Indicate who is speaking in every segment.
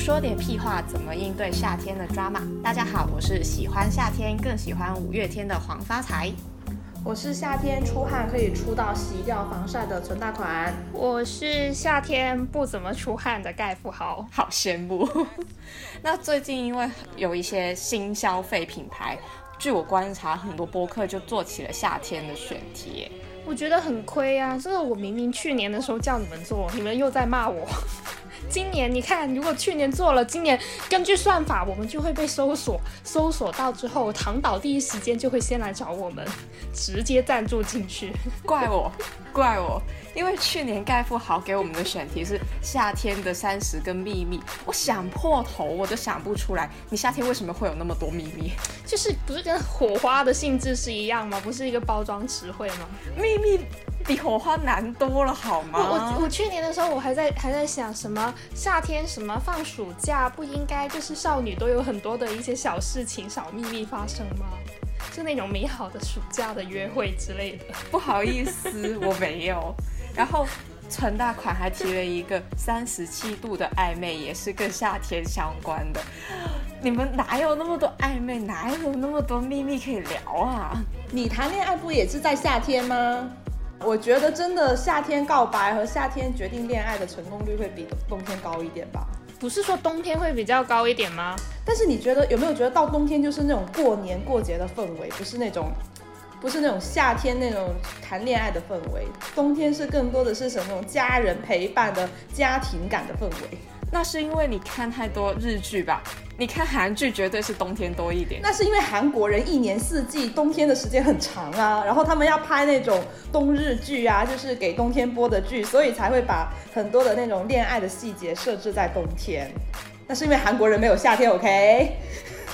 Speaker 1: 说点屁话，怎么应对夏天的 drama？？大家好，我是喜欢夏天更喜欢五月天的黄发财。
Speaker 2: 我是夏天出汗可以出到洗掉防晒的存大款。
Speaker 3: 我是夏天不怎么出汗的盖富豪。
Speaker 1: 好羡慕。那最近因为有一些新消费品牌，据我观察，很多播客就做起了夏天的选题。
Speaker 3: 我觉得很亏啊！这个我明明去年的时候叫你们做，你们又在骂我。今年你看，如果去年做了，今年根据算法，我们就会被搜索，搜索到之后，唐导第一时间就会先来找我们，直接赞助进去。
Speaker 1: 怪我，怪我，因为去年盖富豪给我们的选题是夏天的三十个秘密，我想破头我都想不出来，你夏天为什么会有那么多秘密？
Speaker 3: 就是不是跟火花的性质是一样吗？不是一个包装词汇吗？
Speaker 1: 秘密。比火花难多了，好吗？
Speaker 3: 我我去年的时候，我还在还在想什么夏天什么放暑假，不应该就是少女都有很多的一些小事情、小秘密发生吗？就那种美好的暑假的约会之类的。
Speaker 1: 不好意思，我没有。然后陈大款还提了一个三十七度的暧昧，也是跟夏天相关的。你们哪有那么多暧昧，哪有那么多秘密可以聊啊？
Speaker 2: 你谈恋爱不也是在夏天吗？我觉得真的夏天告白和夏天决定恋爱的成功率会比冬天高一点吧？
Speaker 3: 不是说冬天会比较高一点吗？
Speaker 2: 但是你觉得有没有觉得到冬天就是那种过年过节的氛围，不是那种，不是那种夏天那种谈恋爱的氛围，冬天是更多的是什么家人陪伴的家庭感的氛围。
Speaker 1: 那是因为你看太多日剧吧？你看韩剧绝对是冬天多一点。
Speaker 2: 那是因为韩国人一年四季冬天的时间很长啊，然后他们要拍那种冬日剧啊，就是给冬天播的剧，所以才会把很多的那种恋爱的细节设置在冬天。那是因为韩国人没有夏天，OK？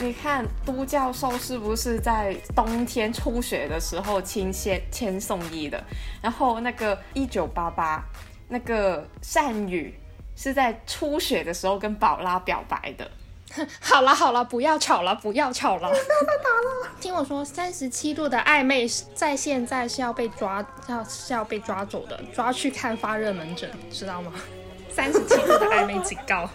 Speaker 1: 你看都教授是不是在冬天初雪的时候亲签签送医的？然后那个一九八八，那个善宇。是在初雪的时候跟宝拉表白的。
Speaker 3: 好了好了，不要吵了，不要吵了。不要再打了。听我说，三十七度的暧昧在现在是要被抓，要是要被抓走的，抓去看发热门诊，知道吗？三十七度的暧昧警告。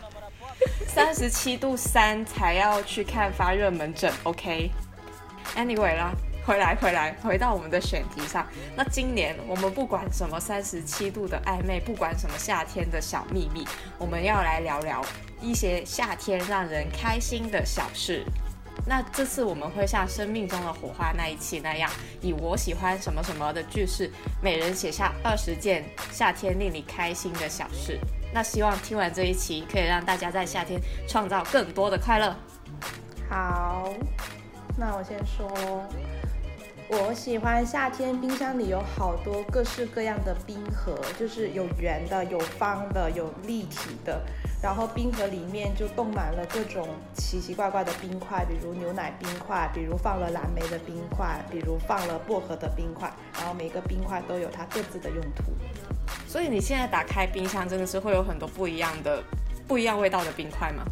Speaker 1: 三十七度三才要去看发热门诊，OK？Anyway 啦。回来，回来，回到我们的选题上。那今年我们不管什么三十七度的暧昧，不管什么夏天的小秘密，我们要来聊聊一些夏天让人开心的小事。那这次我们会像生命中的火花那一期那样，以我喜欢什么什么的句式，每人写下二十件夏天令你开心的小事。那希望听完这一期，可以让大家在夏天创造更多的快乐。
Speaker 2: 好，那我先说。我喜欢夏天，冰箱里有好多各式各样的冰盒，就是有圆的、有方的、有立体的。然后冰盒里面就冻满了各种奇奇怪怪的冰块，比如牛奶冰块，比如放了蓝莓的冰块，比如放了薄荷的冰块。然后每个冰块都有它各自的用途。
Speaker 1: 所以你现在打开冰箱，真的是会有很多不一样的、不一样味道的冰块吗？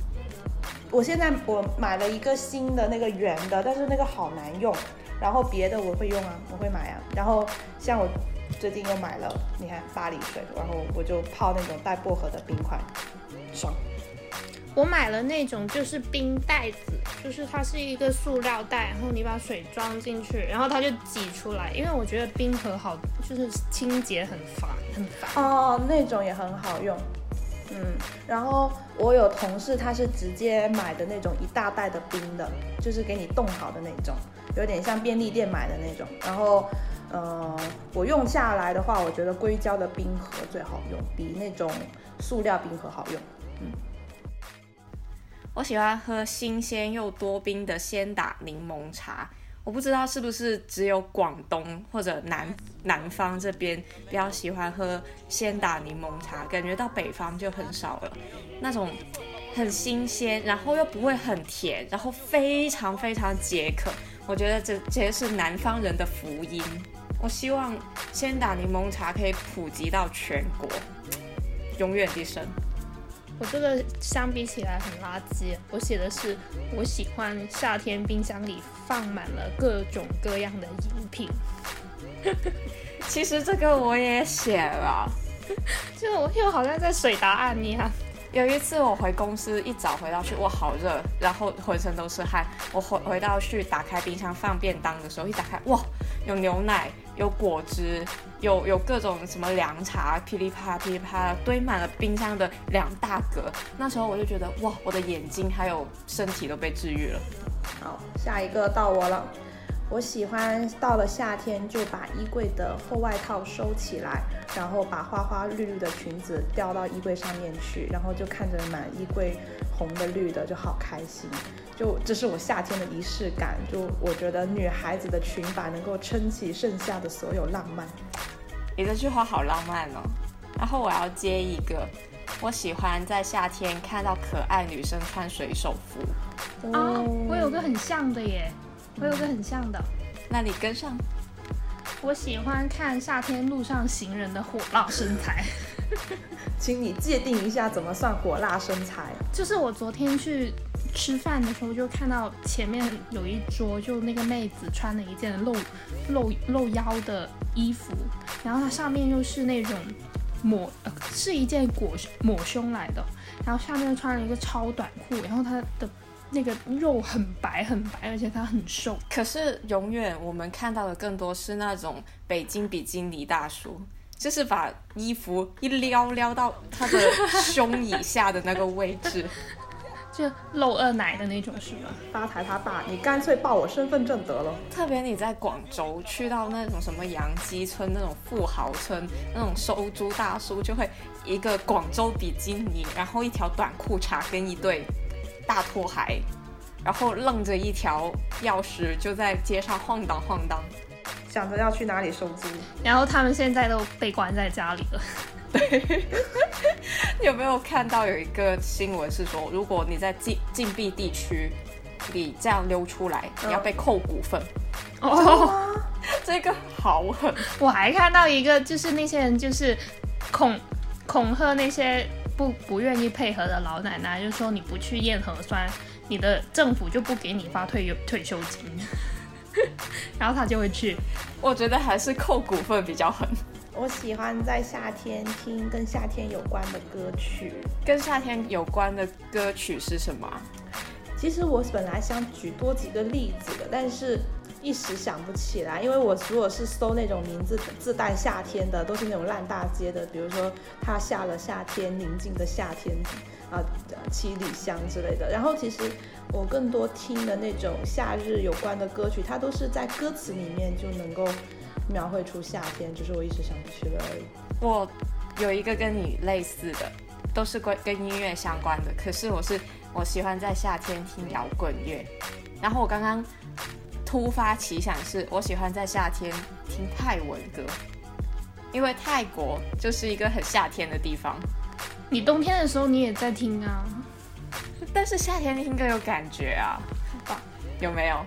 Speaker 2: 我现在我买了一个新的那个圆的，但是那个好难用。然后别的我会用啊，我会买啊。然后像我最近又买了，你看巴黎水，然后我就泡那种带薄荷的冰块，爽。
Speaker 3: 我买了那种就是冰袋子，就是它是一个塑料袋，然后你把水装进去，然后它就挤出来。因为我觉得冰盒好，就是清洁很烦，很烦。
Speaker 2: 哦，那种也很好用。嗯，然后我有同事他是直接买的那种一大袋的冰的，就是给你冻好的那种。有点像便利店买的那种，然后，呃，我用下来的话，我觉得硅胶的冰盒最好用，比那种塑料冰盒好用。嗯，
Speaker 1: 我喜欢喝新鲜又多冰的鲜打柠檬茶，我不知道是不是只有广东或者南南方这边比较喜欢喝鲜打柠檬茶，感觉到北方就很少了。那种很新鲜，然后又不会很甜，然后非常非常解渴。我觉得这这是南方人的福音。我希望鲜打柠檬茶可以普及到全国，永远的生。
Speaker 3: 我这个相比起来很垃圾。我写的是我喜欢夏天冰箱里放满了各种各样的饮品。
Speaker 1: 其实这个我也写了，
Speaker 3: 就我又好像在水答案一样。
Speaker 1: 有一次我回公司一早回到去，哇，好热，然后浑身都是汗。我回回到去打开冰箱放便当的时候，一打开，哇，有牛奶，有果汁，有有各种什么凉茶，噼里啪啦噼里啪啦堆满了冰箱的两大格。那时候我就觉得，哇，我的眼睛还有身体都被治愈了。
Speaker 2: 好，下一个到我了。我喜欢到了夏天就把衣柜的厚外套收起来，然后把花花绿绿的裙子吊到衣柜上面去，然后就看着满衣柜红的绿的就好开心。就这是我夏天的仪式感。就我觉得女孩子的裙摆能够撑起剩下的所有浪漫。
Speaker 1: 你这句话好浪漫哦。然后我要接一个，我喜欢在夏天看到可爱女生穿水手服。
Speaker 3: 啊，我有个很像的耶。我有个很像的，
Speaker 1: 那你跟上。
Speaker 3: 我喜欢看夏天路上行人的火辣身材，
Speaker 2: 请你界定一下怎么算火辣身材。
Speaker 3: 就是我昨天去吃饭的时候，就看到前面有一桌，就那个妹子穿了一件露露露腰的衣服，然后它上面又是那种抹，呃，是一件裹抹胸来的，然后下面穿了一个超短裤，然后她的。那个肉很白很白，而且她很瘦。
Speaker 1: 可是永远我们看到的更多是那种北京比基尼大叔，就是把衣服一撩撩到他的胸以下的那个位置，
Speaker 3: 就露二奶的那种，是吗？
Speaker 2: 发财他爸，你干脆报我身份证得了。
Speaker 1: 特别你在广州去到那种什么杨箕村那种富豪村，那种收租大叔就会一个广州比基尼，然后一条短裤衩跟一对。大拖鞋，然后愣着一条钥匙就在街上晃荡晃荡，
Speaker 2: 想着要去哪里收租。
Speaker 3: 然后他们现在都被关在家里了。
Speaker 1: 对，有没有看到有一个新闻是说，如果你在禁禁闭地区，你这样溜出来，你要被扣股份。哦，这个好狠！
Speaker 3: 我还看到一个，就是那些人就是恐恐吓那些。不不愿意配合的老奶奶就说你不去验核酸，你的政府就不给你发退退休金，然后他就会去。
Speaker 1: 我觉得还是扣股份比较狠。
Speaker 2: 我喜欢在夏天听跟夏天有关的歌曲。
Speaker 1: 跟夏天有关的歌曲是什么？
Speaker 2: 其实我本来想举多几个例子的，但是。一时想不起来，因为我如果是搜那种名字自带夏天的，都是那种烂大街的，比如说他下了夏天，宁静的夏天，啊，七里香之类的。然后其实我更多听的那种夏日有关的歌曲，它都是在歌词里面就能够描绘出夏天，只是我一直想不起来而已。
Speaker 1: 我有一个跟你类似的，都是关跟音乐相关的，可是我是我喜欢在夏天听摇滚乐，然后我刚刚。突发奇想是，我喜欢在夏天听泰文歌，因为泰国就是一个很夏天的地方。
Speaker 3: 你冬天的时候你也在听啊，
Speaker 1: 但是夏天听歌有感觉啊，有没有？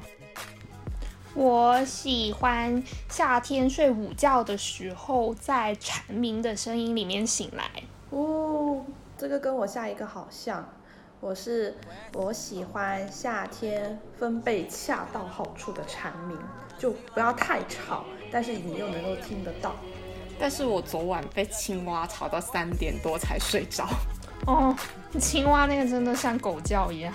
Speaker 3: 我喜欢夏天睡午觉的时候，在蝉鸣的声音里面醒来。
Speaker 2: 哦，这个跟我下一个好像。我是我喜欢夏天分贝恰到好处的蝉鸣，就不要太吵，但是你又能够听得到。
Speaker 1: 但是我昨晚被青蛙吵到三点多才睡着。
Speaker 3: 哦，青蛙那个真的像狗叫一样。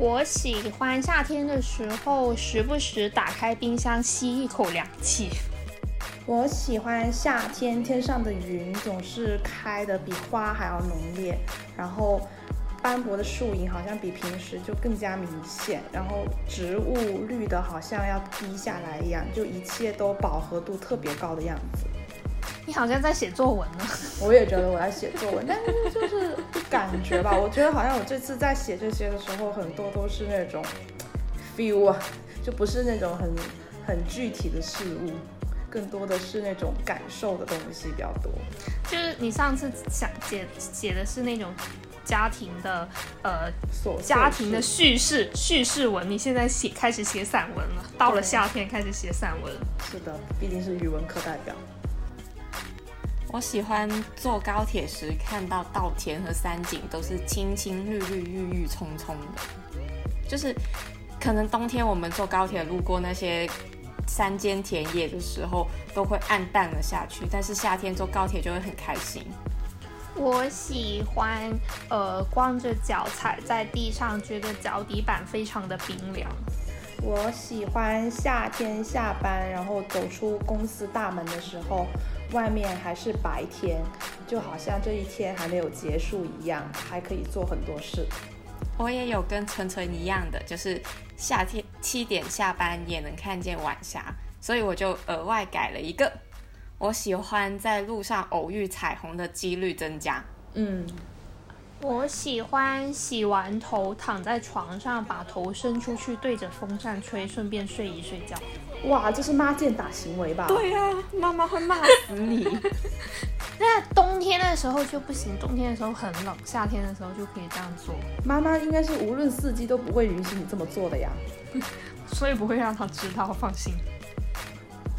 Speaker 3: 我喜欢夏天的时候，时不时打开冰箱吸一口凉气。
Speaker 2: 我喜欢夏天，天上的云总是开的比花还要浓烈，然后斑驳的树影好像比平时就更加明显，然后植物绿的好像要滴下来一样，就一切都饱和度特别高的样子。
Speaker 3: 你好像在写作文呢。
Speaker 2: 我也觉得我在写作文，但是就是感觉吧，我觉得好像我这次在写这些的时候，很多都是那种 feel 啊，就不是那种很很具体的事物。更多的是那种感受的东西比较多，
Speaker 3: 就是你上次想写写的是那种家庭的呃家庭的叙事叙事文，你现在写开始写散文了，到了夏天开始写散文。
Speaker 2: 是的，毕竟是语文课代表。
Speaker 1: 我喜欢坐高铁时看到稻田和山景都是青青绿绿郁郁葱葱的，就是可能冬天我们坐高铁路过那些。山间田野的时候都会暗淡了下去，但是夏天坐高铁就会很开心。
Speaker 3: 我喜欢呃光着脚踩在地上，觉得脚底板非常的冰凉。
Speaker 2: 我喜欢夏天下班，然后走出公司大门的时候，外面还是白天，就好像这一天还没有结束一样，还可以做很多事。
Speaker 1: 我也有跟纯纯一样的，就是夏天七点下班也能看见晚霞，所以我就额外改了一个，我喜欢在路上偶遇彩虹的几率增加。
Speaker 2: 嗯，
Speaker 3: 我喜欢洗完头躺在床上，把头伸出去对着风扇吹，顺便睡一睡觉。
Speaker 2: 哇，这是妈见打行为吧？
Speaker 1: 对呀、妈妈会骂死你。
Speaker 3: 那冬天的时候就不行，冬天的时候很冷，夏天的时候就可以这样做，
Speaker 2: 妈妈应该是无论四季都不会允许你这么做的呀。
Speaker 3: 所以不会让她知道，放心。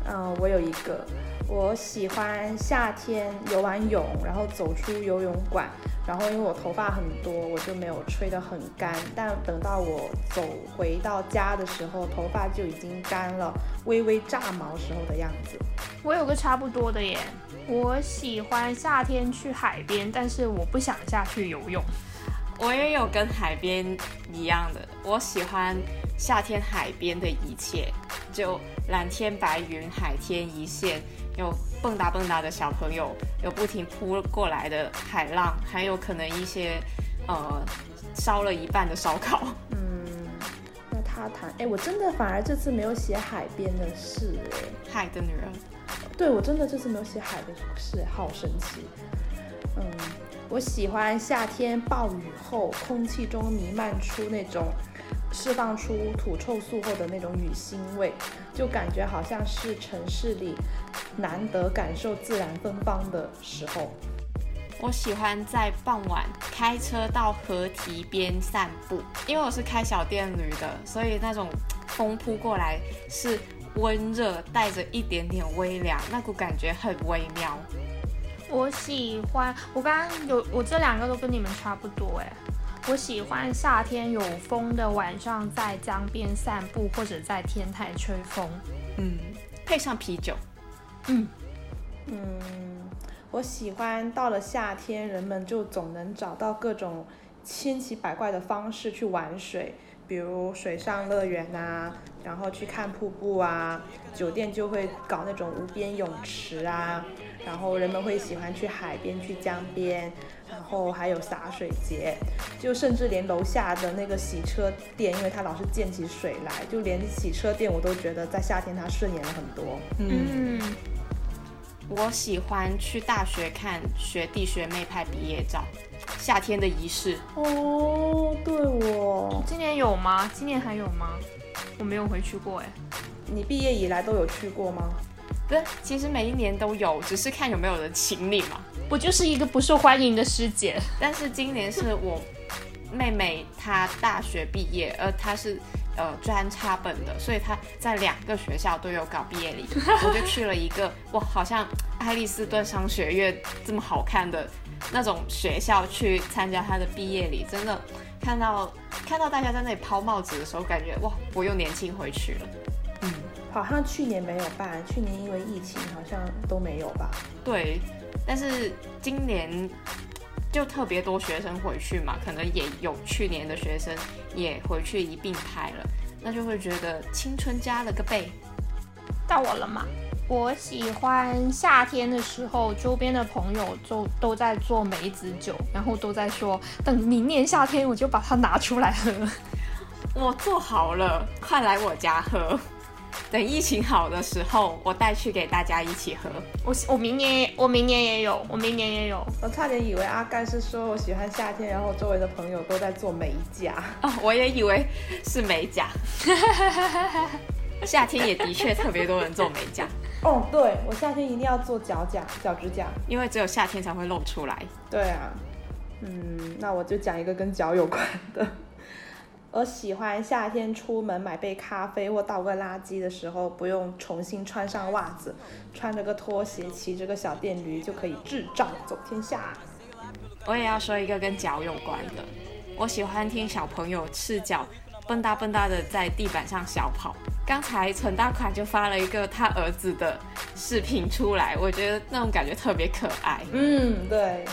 Speaker 2: 嗯，我有一个，我喜欢夏天游完泳，然后走出游泳馆，然后因为我头发很多，我就没有吹得很干，但等到我走回到家的时候，头发就已经干了，微微炸毛时候的样子。
Speaker 3: 我有个差不多的耶，我喜欢夏天去海边，但是我不想下去游泳。
Speaker 1: 我也有跟海边一样的，我喜欢夏天海边的一切，就蓝天白云，海天一线，有蹦跶蹦跶的小朋友，有不停扑过来的海浪，还有可能一些呃烧了一半的烧烤。
Speaker 2: 嗯，那他谈，哎，我真的反而这次没有写海边的事，哎，
Speaker 1: 海的女人，
Speaker 2: 对我真的这次没有写海的事，好神奇。嗯，我喜欢夏天暴雨后，空气中弥漫出那种释放出土臭素后的那种雨腥味，就感觉好像是城市里难得感受自然芬芳的时候。
Speaker 1: 我喜欢在傍晚开车到河堤边散步，因为我是开小电驴的，所以那种风扑过来是温热，带着一点点微凉，那股感觉很微妙。
Speaker 3: 我喜欢，我刚刚有我这两个都跟你们差不多哎。我喜欢夏天有风的晚上，在江边散步，或者在天台吹风。
Speaker 1: 嗯，配上啤酒。
Speaker 3: 嗯，
Speaker 2: 嗯，我喜欢到了夏天，人们就总能找到各种千奇百怪的方式去玩水，比如水上乐园啊，然后去看瀑布啊，酒店就会搞那种无边泳池啊，然后人们会喜欢去海边、去江边，然后还有洒水节，就甚至连楼下的那个洗车店，因为它老是溅起水来，就连洗车店我都觉得在夏天它顺眼了很多。
Speaker 1: 嗯，
Speaker 3: 嗯，
Speaker 1: 我喜欢去大学看学弟学妹拍毕业照，夏天的仪式。
Speaker 2: 哦，对我，
Speaker 3: 今年有吗？今年还有吗？我没有回去过哎。
Speaker 2: 你毕业以来都有去过吗？
Speaker 1: 不是，其实每一年都有，只是看有没有人请你嘛。
Speaker 3: 我就是一个不受欢迎的师姐。
Speaker 1: 但是今年是我妹妹她大学毕业，而她是呃专插本的，所以她在两个学校都有搞毕业礼。我就去了一个哇，好像爱丽斯顿商学院这么好看的那种学校去参加她的毕业礼，真的看到看到大家在那里抛帽子的时候，感觉哇，我又年轻回去了。嗯，
Speaker 2: 好像去年没有办，去年因为疫情好像都没有吧？
Speaker 1: 对，但是今年就特别多学生回去嘛，可能也有去年的学生也回去一并拍了，那就会觉得青春加了个倍。
Speaker 3: 到我了嘛？我喜欢夏天的时候，周边的朋友就都在做梅子酒，然后都在说，等明年夏天我就把它拿出来喝。
Speaker 1: 我做好了，快来我家喝。等疫情好的时候，我带去给大家一起喝。
Speaker 3: 我我明年也我明年也有，我明年也有。
Speaker 2: 我差点以为阿盖是说我喜欢夏天，然后周围的朋友都在做美甲。
Speaker 1: 哦，我也以为是美甲。夏天也的确特别多人做美甲，
Speaker 2: 哦，对，我夏天一定要做脚甲、脚趾甲。
Speaker 1: 因为只有夏天才会露出来。
Speaker 2: 对啊，嗯，那我就讲一个跟脚有关的。我喜欢夏天出门买杯咖啡或倒个垃圾的时候，不用重新穿上袜子，穿着个拖鞋，骑着个小电驴就可以智障走天下。
Speaker 1: 我也要说一个跟脚有关的，我喜欢听小朋友赤脚蹦哒蹦哒的在地板上小跑，刚才陈大款就发了一个他儿子的视频出来，我觉得那种感觉特别可爱。
Speaker 2: 嗯，对，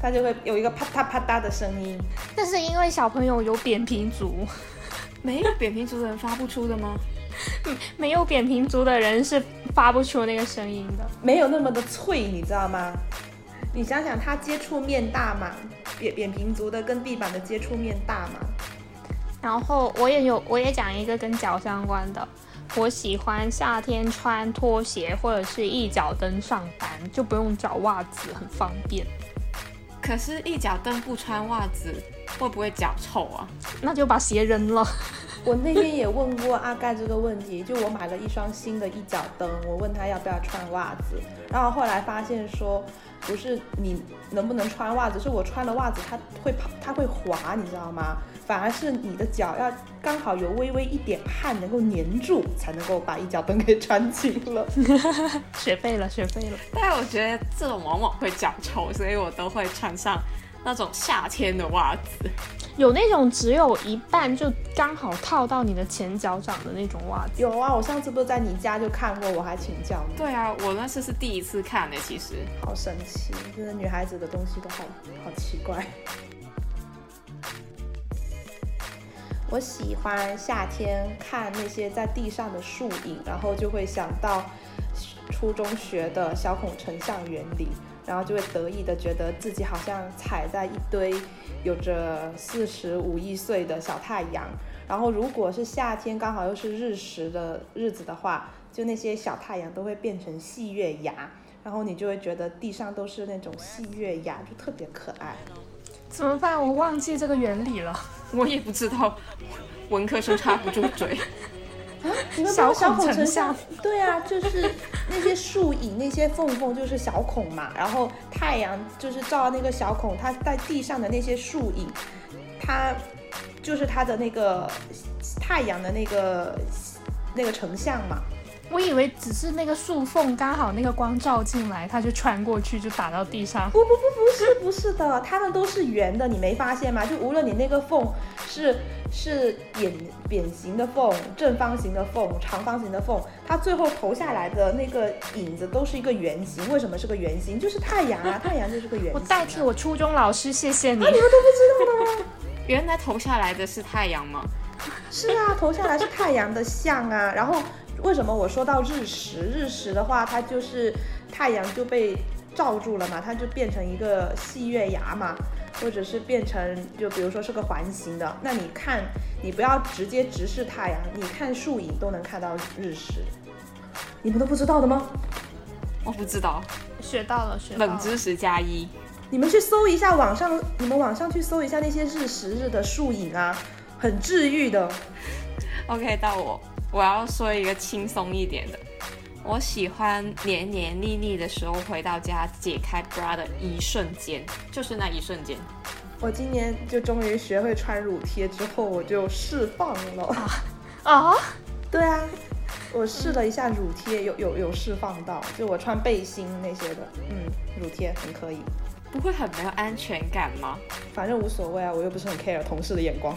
Speaker 2: 它就会有一个啪嗒啪嗒的声音。
Speaker 3: 但是因为小朋友有扁平足，
Speaker 1: 没有扁平足的人发不出的吗？
Speaker 3: 没有扁平足的人是发不出那个声音的。
Speaker 2: 没有那么的脆，你知道吗？你想想，它接触面大嘛，扁扁平足的跟地板的接触面大嘛。
Speaker 3: 然后我也有，我也讲一个跟脚相关的。我喜欢夏天穿拖鞋或者是一脚蹬上班，就不用找袜子，很方便。
Speaker 1: 可是，一脚蹬不穿袜子会不会脚臭啊？
Speaker 3: 那就把鞋扔了。
Speaker 2: 我那天也问过阿盖这个问题，就我买了一双新的一脚蹬，我问他要不要穿袜子，然后后来发现说，不是你能不能穿袜子，是我穿了袜子它会跑，它会滑，你知道吗？反而是你的脚要刚好有微微一点汗能够粘住，才能够把一脚蹬给穿紧了。
Speaker 3: 学废了，学废了。
Speaker 1: 但我觉得这种往往会脚臭，所以我都会穿上那种夏天的袜子。
Speaker 3: 有那种只有一半就刚好套到你的前脚掌的那种袜子。
Speaker 2: 有啊，我上次不是在你家就看过，我还请教你。
Speaker 1: 对啊，我那次是第一次看的，其实
Speaker 2: 好神奇，就是女孩子的东西都好好奇怪。我喜欢夏天看那些在地上的树影，然后就会想到初中学的小孔成像原理，然后就会得意的觉得自己好像踩在一堆有着四十五亿岁的小太阳。然后如果是夏天刚好又是日食的日子的话，就那些小太阳都会变成细月牙，然后你就会觉得地上都是那种细月牙，就特别可爱。
Speaker 3: 怎么办？我忘记这个原理了。
Speaker 1: 我也不知道，文科生插不住嘴。
Speaker 2: 啊，你们小孔成像？对啊，就是那些树影、那些缝缝就是小孔嘛。然后太阳就是照那个小孔，它在地上的那些树影，它就是它的那个太阳的那个那个成像嘛。
Speaker 3: 我以为只是那个树缝刚好那个光照进来，它就穿过去就打到地上。
Speaker 2: 不不不不是不是的，它们都是圆的，你没发现吗？就无论你那个缝是是扁扁形的缝、正方形的缝、长方形的缝，它最后投下来的那个影子都是一个圆形。为什么是个圆形？就是太阳啊，太阳就是个圆形。
Speaker 3: 我代替我初中老师谢谢你。
Speaker 2: 啊，你们都不知道吗？
Speaker 1: 原来投下来的是太阳吗？
Speaker 2: 是啊，投下来是太阳的像啊，然后。为什么我说到日食？日食的话，它就是太阳就被罩住了嘛，它就变成一个细月牙嘛，或者是变成就比如说是个环形的。那你看，你不要直接直视太阳，你看树影都能看到日食。你们都不知道的吗？
Speaker 1: 我不知道，
Speaker 3: 学到了，学
Speaker 1: 冷知识加一。
Speaker 2: 你们去搜一下网上，你们网上去搜一下那些日食日的树影啊，很治愈的。
Speaker 1: OK，到我。我要说一个轻松一点的，我喜欢黏黏腻腻的时候回到家解开 bra 的一瞬间，就是那一瞬间。
Speaker 2: 我今年就终于学会穿乳贴之后，我就释放了。
Speaker 3: 啊？
Speaker 2: 对啊，我试了一下乳贴，有有有释放到，就我穿背心那些的，嗯，乳贴很可以。
Speaker 1: 不会很没有安全感吗？
Speaker 2: 反正无所谓啊，我又不是很 care 同事的眼光。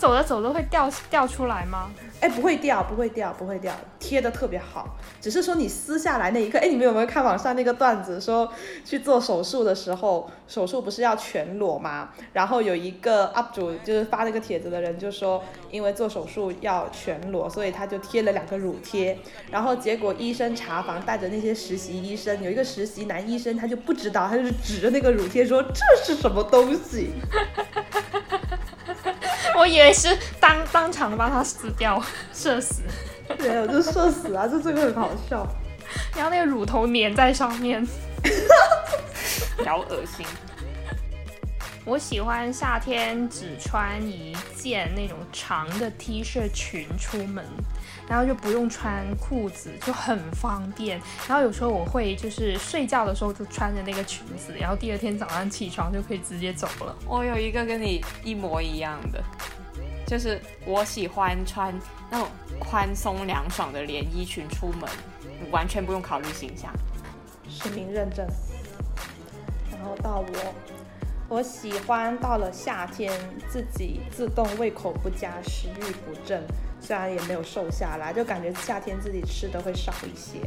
Speaker 3: 走着走着会掉掉出来吗？
Speaker 2: 哎，不会掉，不会掉，不会掉，贴的特别好。只是说你撕下来那一刻，哎，你们有没有看网上那个段子，说去做手术的时候，手术不是要全裸吗？然后有一个 UP 主就是发那个帖子的人就说，因为做手术要全裸，所以他就贴了两个乳贴。然后结果医生查房带着那些实习医生，有一个实习男医生他就不知道，他就是指着那个乳贴说这是什么东西。
Speaker 3: 我以为是当当场的把他撕掉，射死。
Speaker 2: 没有，就射死啊！就这个很好笑。
Speaker 3: 然后那个乳头粘在上面，
Speaker 1: 好恶心。
Speaker 3: 我喜欢夏天只穿一件那种长的 T 恤裙出门，然后就不用穿裤子，就很方便。然后有时候我会就是睡觉的时候就穿着那个裙子，然后第二天早上起床就可以直接走了。
Speaker 1: 我有一个跟你一模一样的，就是我喜欢穿那种宽松凉爽的连衣裙出门，完全不用考虑形象。
Speaker 2: 实名认证。然后到我。我喜欢到了夏天，自己自动胃口不佳、食欲不振，虽然也没有瘦下来，就感觉夏天自己吃的会少一些。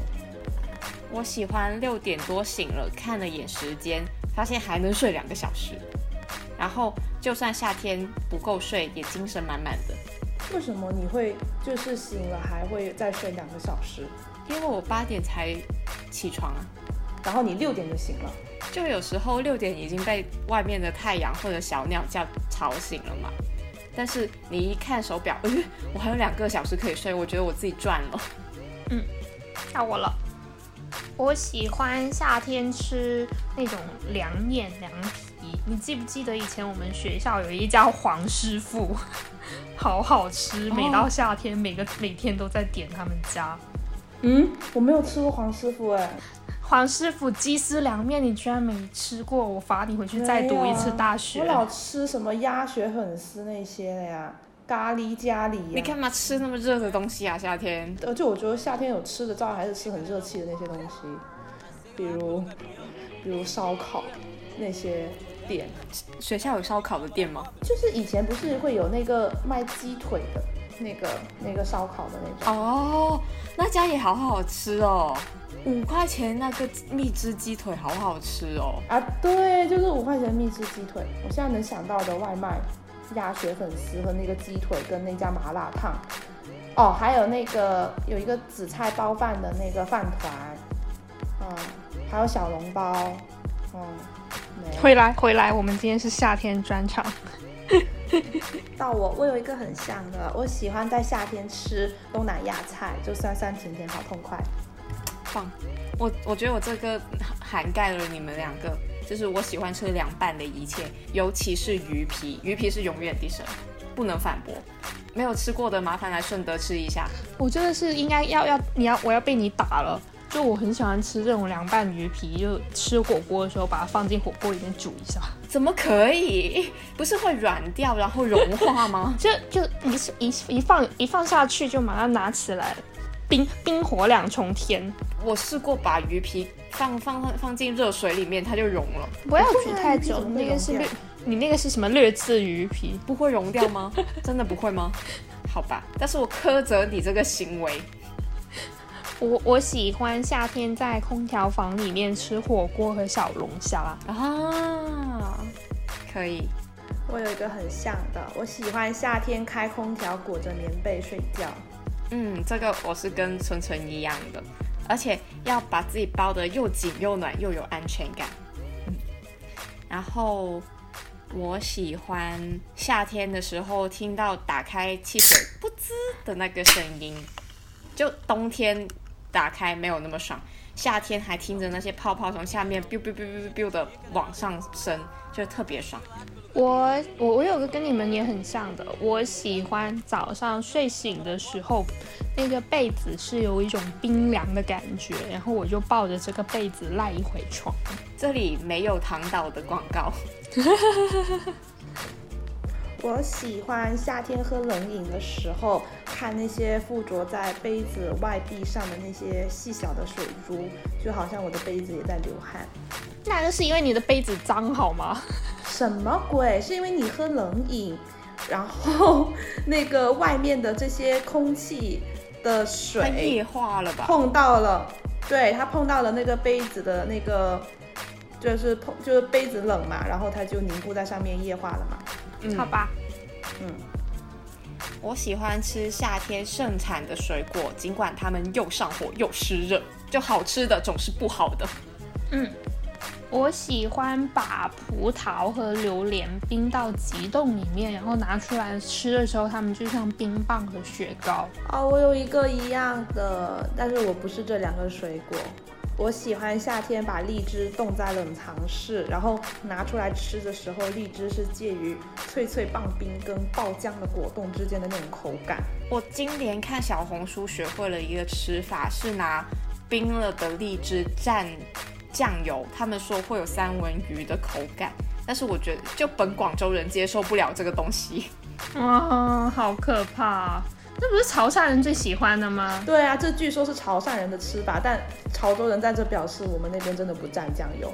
Speaker 1: 我喜欢六点多醒了，看了眼时间，发现还能睡两个小时，然后就算夏天不够睡，也精神满满的。
Speaker 2: 为什么你会就是醒了还会再睡两个小时？
Speaker 1: 因为我八点才起床啊，
Speaker 2: 然后你六点就醒了。
Speaker 1: 就有时候六点已经被外面的太阳或者小鸟叫吵醒了嘛。但是你一看手表，呃，我还有两个小时可以睡，我觉得我自己赚了。
Speaker 3: 嗯，到我了。我喜欢夏天吃那种凉面、凉皮。你记不记得以前我们学校有一家黄师傅，好好吃，每到夏天每个每天都在点他们家。
Speaker 2: 嗯，我没有吃过黄师傅哎。
Speaker 3: 黄师傅鸡丝凉面，你居然没吃过？我罚你回去再读一次大学。
Speaker 2: 我老吃什么鸭血粉丝那些的呀，咖喱咖喱。
Speaker 1: 你干嘛吃那么热的东西啊？夏天？
Speaker 2: 而且我觉得夏天有吃的，照样还是吃很热气的那些东西，比如，比如烧烤那些店。
Speaker 1: 学校有烧烤的店吗？
Speaker 2: 就是以前不是会有那个卖鸡腿的那个那个烧烤的那种。
Speaker 1: 哦，那家也好好吃哦。五块钱那个蜜汁鸡腿好好吃哦！
Speaker 2: 啊，对，就是五块钱蜜汁鸡腿。我现在能想到的外卖，鸭血粉丝和那个鸡腿跟那家麻辣烫。哦，还有那个有一个紫菜包饭的那个饭团，嗯，还有小笼包，嗯。
Speaker 3: 回来回来，我们今天是夏天专场。
Speaker 2: 到我，我有一个很像的，我喜欢在夏天吃东南亚菜，就酸酸甜甜，好痛快。
Speaker 1: 放我，我觉得我这个涵盖了你们两个，就是我喜欢吃凉拌的一切，尤其是鱼皮，鱼皮是永远第一，不能反驳。没有吃过的，麻烦来顺德吃一下。
Speaker 3: 我真的是应该要要你要我要被你打了，就我很喜欢吃这种凉拌鱼皮，就吃火锅的时候把它放进火锅里面煮一下。
Speaker 1: 怎么可以？不是会软掉然后融化吗？
Speaker 3: 就就一一一放一放下去就马上拿起来。冰冰火两重天，
Speaker 1: 我试过把鱼皮放放放放进热水里面，它就融了。
Speaker 3: 不要煮太久，那个是略，你那个是什么劣质鱼皮？
Speaker 1: 不会融掉吗？真的不会吗？好吧，但是我苛责你这个行为。
Speaker 3: 我我喜欢夏天在空调房里面吃火锅和小龙虾
Speaker 1: 啊，可以。
Speaker 2: 我有一个很像的，我喜欢夏天开空调裹着棉被睡觉。
Speaker 1: 嗯，这个我是跟纯纯一样的，而且要把自己包得又紧又暖又有安全感。嗯，然后我喜欢夏天的时候听到打开汽水“噗滋”的那个声音，就冬天打开没有那么爽，夏天还听着那些泡泡从下面 biu biu biu biu biu 的往上升，就特别爽。
Speaker 3: 我我我有个跟你们也很像的，我喜欢早上睡醒的时候，那个被子是有一种冰凉的感觉，然后我就抱着这个被子赖一回床。
Speaker 1: 这里没有躺倒的广告。
Speaker 2: 我喜欢夏天喝冷饮的时候，看那些附着在杯子外壁上的那些细小的水珠，就好像我的杯子也在流汗。
Speaker 3: 那个是因为你的杯子脏好吗？
Speaker 2: 什么鬼？是因为你喝冷饮，然后那个外面的这些空气的水
Speaker 1: 液化了吧？
Speaker 2: 碰到了，对，它碰到了那个杯子的那个，就是碰，就是杯子冷嘛，然后它就凝固在上面液化了嘛。
Speaker 3: 嗯，好吧。
Speaker 2: 嗯，
Speaker 1: 我喜欢吃夏天盛产的水果，尽管它们又上火又湿热，就好吃的总是不好的。
Speaker 3: 嗯。我喜欢把葡萄和榴莲冰到极冻里面，然后拿出来吃的时候，它们就像冰棒和雪糕。
Speaker 2: 哦，我有一个一样的，但是我不是这两个水果。我喜欢夏天把荔枝冻在冷藏室，然后拿出来吃的时候，荔枝是介于脆脆棒冰跟爆浆的果冻之间的那种口感。
Speaker 1: 我今年看小红书学会了一个吃法，是拿冰了的荔枝蘸。酱油，他们说会有三文鱼的口感，但是我觉得就本广州人接受不了这个东西。
Speaker 3: 哇，好可怕！这不是潮汕人最喜欢的吗？
Speaker 2: 对啊，这据说是潮汕人的吃法，但潮州人在这表示我们那边真的不蘸酱油。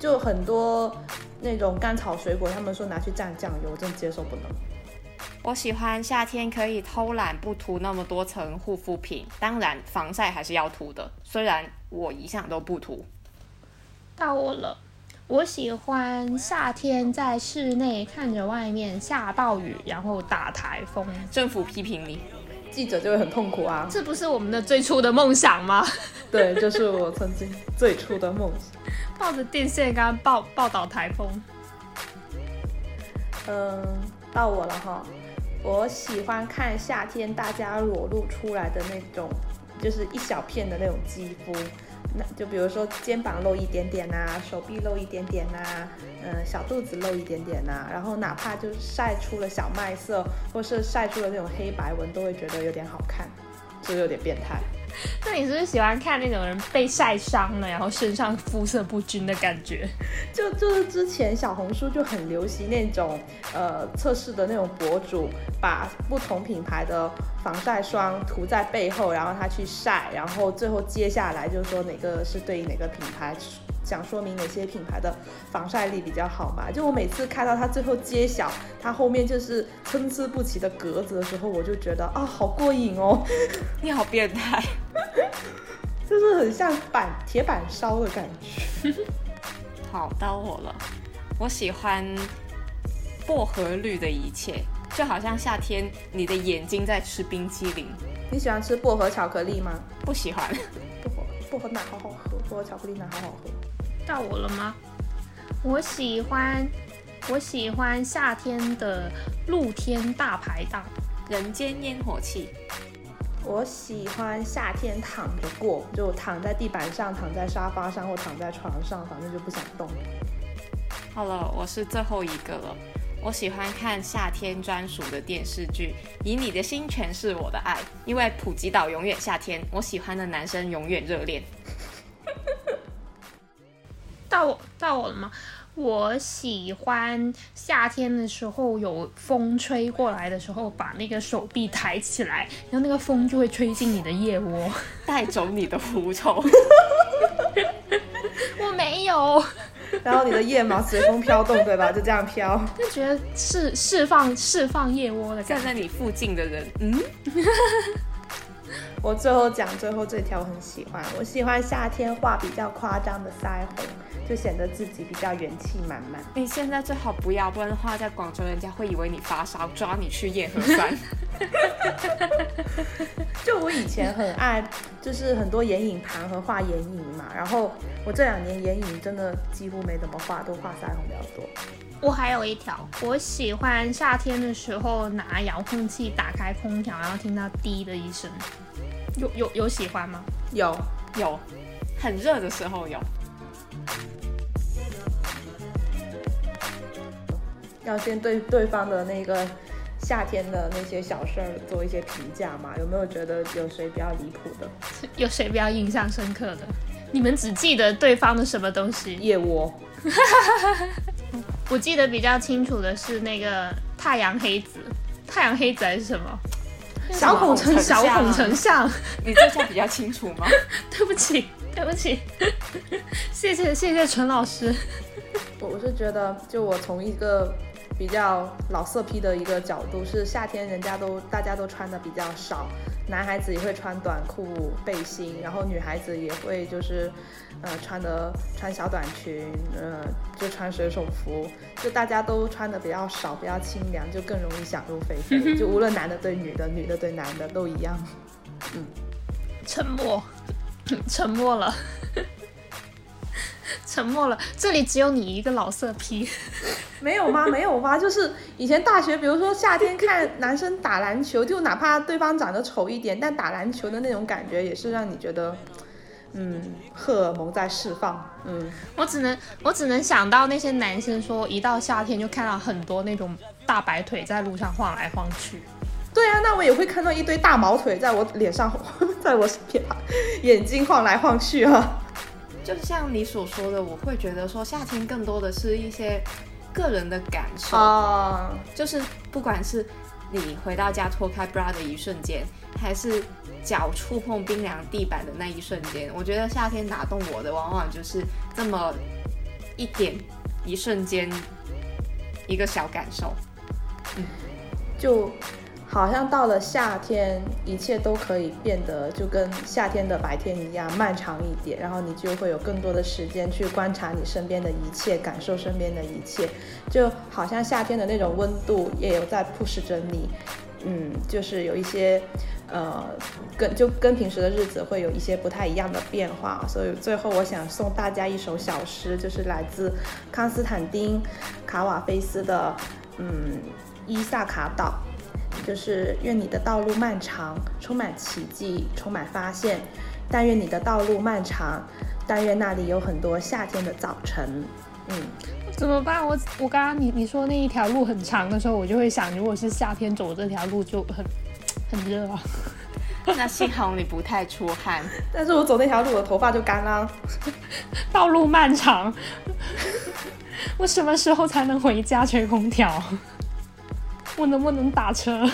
Speaker 2: 就很多那种干炒水果，他们说拿去蘸酱油，我真接受不能。
Speaker 1: 我喜欢夏天可以偷懒不涂那么多层护肤品，当然防晒还是要涂的，虽然我一向都不涂。
Speaker 3: 到我了，我喜欢夏天在室内看着外面下暴雨，然后打台风。
Speaker 1: 政府批评你，
Speaker 2: 记者就会很痛苦啊。
Speaker 3: 这不是我们的最初的梦想吗？
Speaker 2: 对，就是我曾经最初的梦想。
Speaker 3: 抱着电线杆报报道台风。
Speaker 2: 嗯，到我了哈。我喜欢看夏天大家裸露出来的那种，就是一小片的那种肌肤。那就比如说肩膀露一点点呐，手臂露一点点呐，嗯，小肚子露一点点呐，然后哪怕就晒出了小麦色，或是晒出了那种黑白纹，都会觉得有点好看，就有点变态。
Speaker 3: 那你是不是喜欢看那种人被晒伤了，然后身上肤色不均的感觉？
Speaker 2: 就就是之前小红书就很流行那种呃测试的那种博主，把不同品牌的防晒霜涂在背后，然后他去晒，然后最后接下来就是说哪个是对应哪个品牌。想说明哪些品牌的防晒力比较好嘛？就我每次看到它最后揭晓，它后面就是参差不齐的格子的时候，我就觉得啊，好过瘾哦！
Speaker 1: 你好变态，
Speaker 2: 就是很像板铁板烧的感觉。
Speaker 1: 好，到我了，我喜欢薄荷绿的一切，就好像夏天你的眼睛在吃冰淇淋。
Speaker 2: 你喜欢吃薄荷巧克力吗？
Speaker 1: 不喜欢，
Speaker 2: 薄荷薄荷奶好好喝，薄荷巧克力奶好好喝。
Speaker 3: 到我了吗？我喜欢，我喜欢夏天的露天大排档，
Speaker 1: 人间烟火气。
Speaker 2: 我喜欢夏天躺着过，就躺在地板上，躺在沙发上，或躺在床上，反正就不想动。
Speaker 1: 好了，我是最后一个了。我喜欢看夏天专属的电视剧，以你的心诠释我的爱，因为普吉岛永远夏天，我喜欢的男生永远热恋。
Speaker 3: 到我到我了吗？我喜欢夏天的时候有风吹过来的时候，把那个手臂抬起来，然后那个风就会吹进你的腋窝，
Speaker 1: 带走你的狐臭。
Speaker 3: 我没有。
Speaker 2: 然后你的腋毛随风飘动，对吧？就这样飘，
Speaker 3: 就觉得释释放释放腋窝的。
Speaker 1: 站在你附近的人，嗯。
Speaker 2: 我最后讲最后这条，我很喜欢。我喜欢夏天画比较夸张的腮红。就显得自己比较元气满满。
Speaker 1: 你现在最好不要，不然的话，在广州人家会以为你发烧，抓你去验核酸。
Speaker 2: 就我以前很爱，就是很多眼影盘和画眼影嘛。然后我这两年眼影真的几乎没怎么画，都画腮红比较多。
Speaker 3: 我还有一条，我喜欢夏天的时候拿遥控器打开空调，然后听到滴的一声。有有有喜欢吗？
Speaker 2: 有
Speaker 1: 有，很热的时候有。
Speaker 2: 要先对对方的那个夏天的那些小事儿做一些评价嘛？有没有觉得有谁比较离谱的？
Speaker 3: 有谁比较印象深刻的？你们只记得对方的什么东西？
Speaker 2: 腋窝。
Speaker 3: 我记得比较清楚的是那个太阳黑子，太阳黑子还是什么？
Speaker 2: 小孔成
Speaker 3: 小孔成像。
Speaker 1: 你这下比较清楚吗？
Speaker 3: 对不起，对不起。谢谢谢谢陈老师。
Speaker 2: 我我是觉得，就我从一个。比较老色批的一个角度是夏天，人家都大家都穿的比较少，男孩子也会穿短裤背心，然后女孩子也会就是，呃，穿的穿小短裙，呃，就穿水手服，就大家都穿的比较少，比较清凉，就更容易想入非非，就无论男的对女的，女的对男的都一样。
Speaker 3: 嗯，沉默，沉默了。沉默了，这里只有你一个老色批，
Speaker 2: 没有吗？没有吗？就是以前大学，比如说夏天看男生打篮球，就哪怕对方长得丑一点，但打篮球的那种感觉也是让你觉得，嗯，荷尔蒙在释放。嗯，
Speaker 3: 我只能我只能想到那些男生说，一到夏天就看到很多那种大白腿在路上晃来晃去。
Speaker 2: 对啊，那我也会看到一堆大毛腿在我脸上，在我眼睛晃来晃去啊。
Speaker 1: 就像你所说的，我会觉得说夏天更多的是一些个人的感受啊，就是不管是你回到家脱开 bra 的一瞬间，还是脚触碰冰凉地板的那一瞬间，我觉得夏天打动我的往往就是这么一点一瞬间一个小感受。
Speaker 2: 嗯，就好像到了夏天，一切都可以变得就跟夏天的白天一样漫长一点，然后你就会有更多的时间去观察你身边的一切，感受身边的一切，就好像夏天的那种温度也有在 push 着你，嗯，就是有一些。呃，跟就跟平时的日子会有一些不太一样的变化，所以最后我想送大家一首小诗，就是来自康斯坦丁·卡瓦菲斯的，嗯，《伊萨卡岛》，就是愿你的道路漫长，充满奇迹，充满发现，但愿你的道路漫长，但愿那里有很多夏天的早晨。嗯，
Speaker 3: 怎么办？我我刚刚你你说那一条路很长的时候，我就会想，如果是夏天走这条路就很。很热啊，
Speaker 1: 那幸好你不太出汗。
Speaker 2: 但是我走那条路，我头发就干了。
Speaker 3: 道路漫长，我什么时候才能回家吹空调？我能不能打车？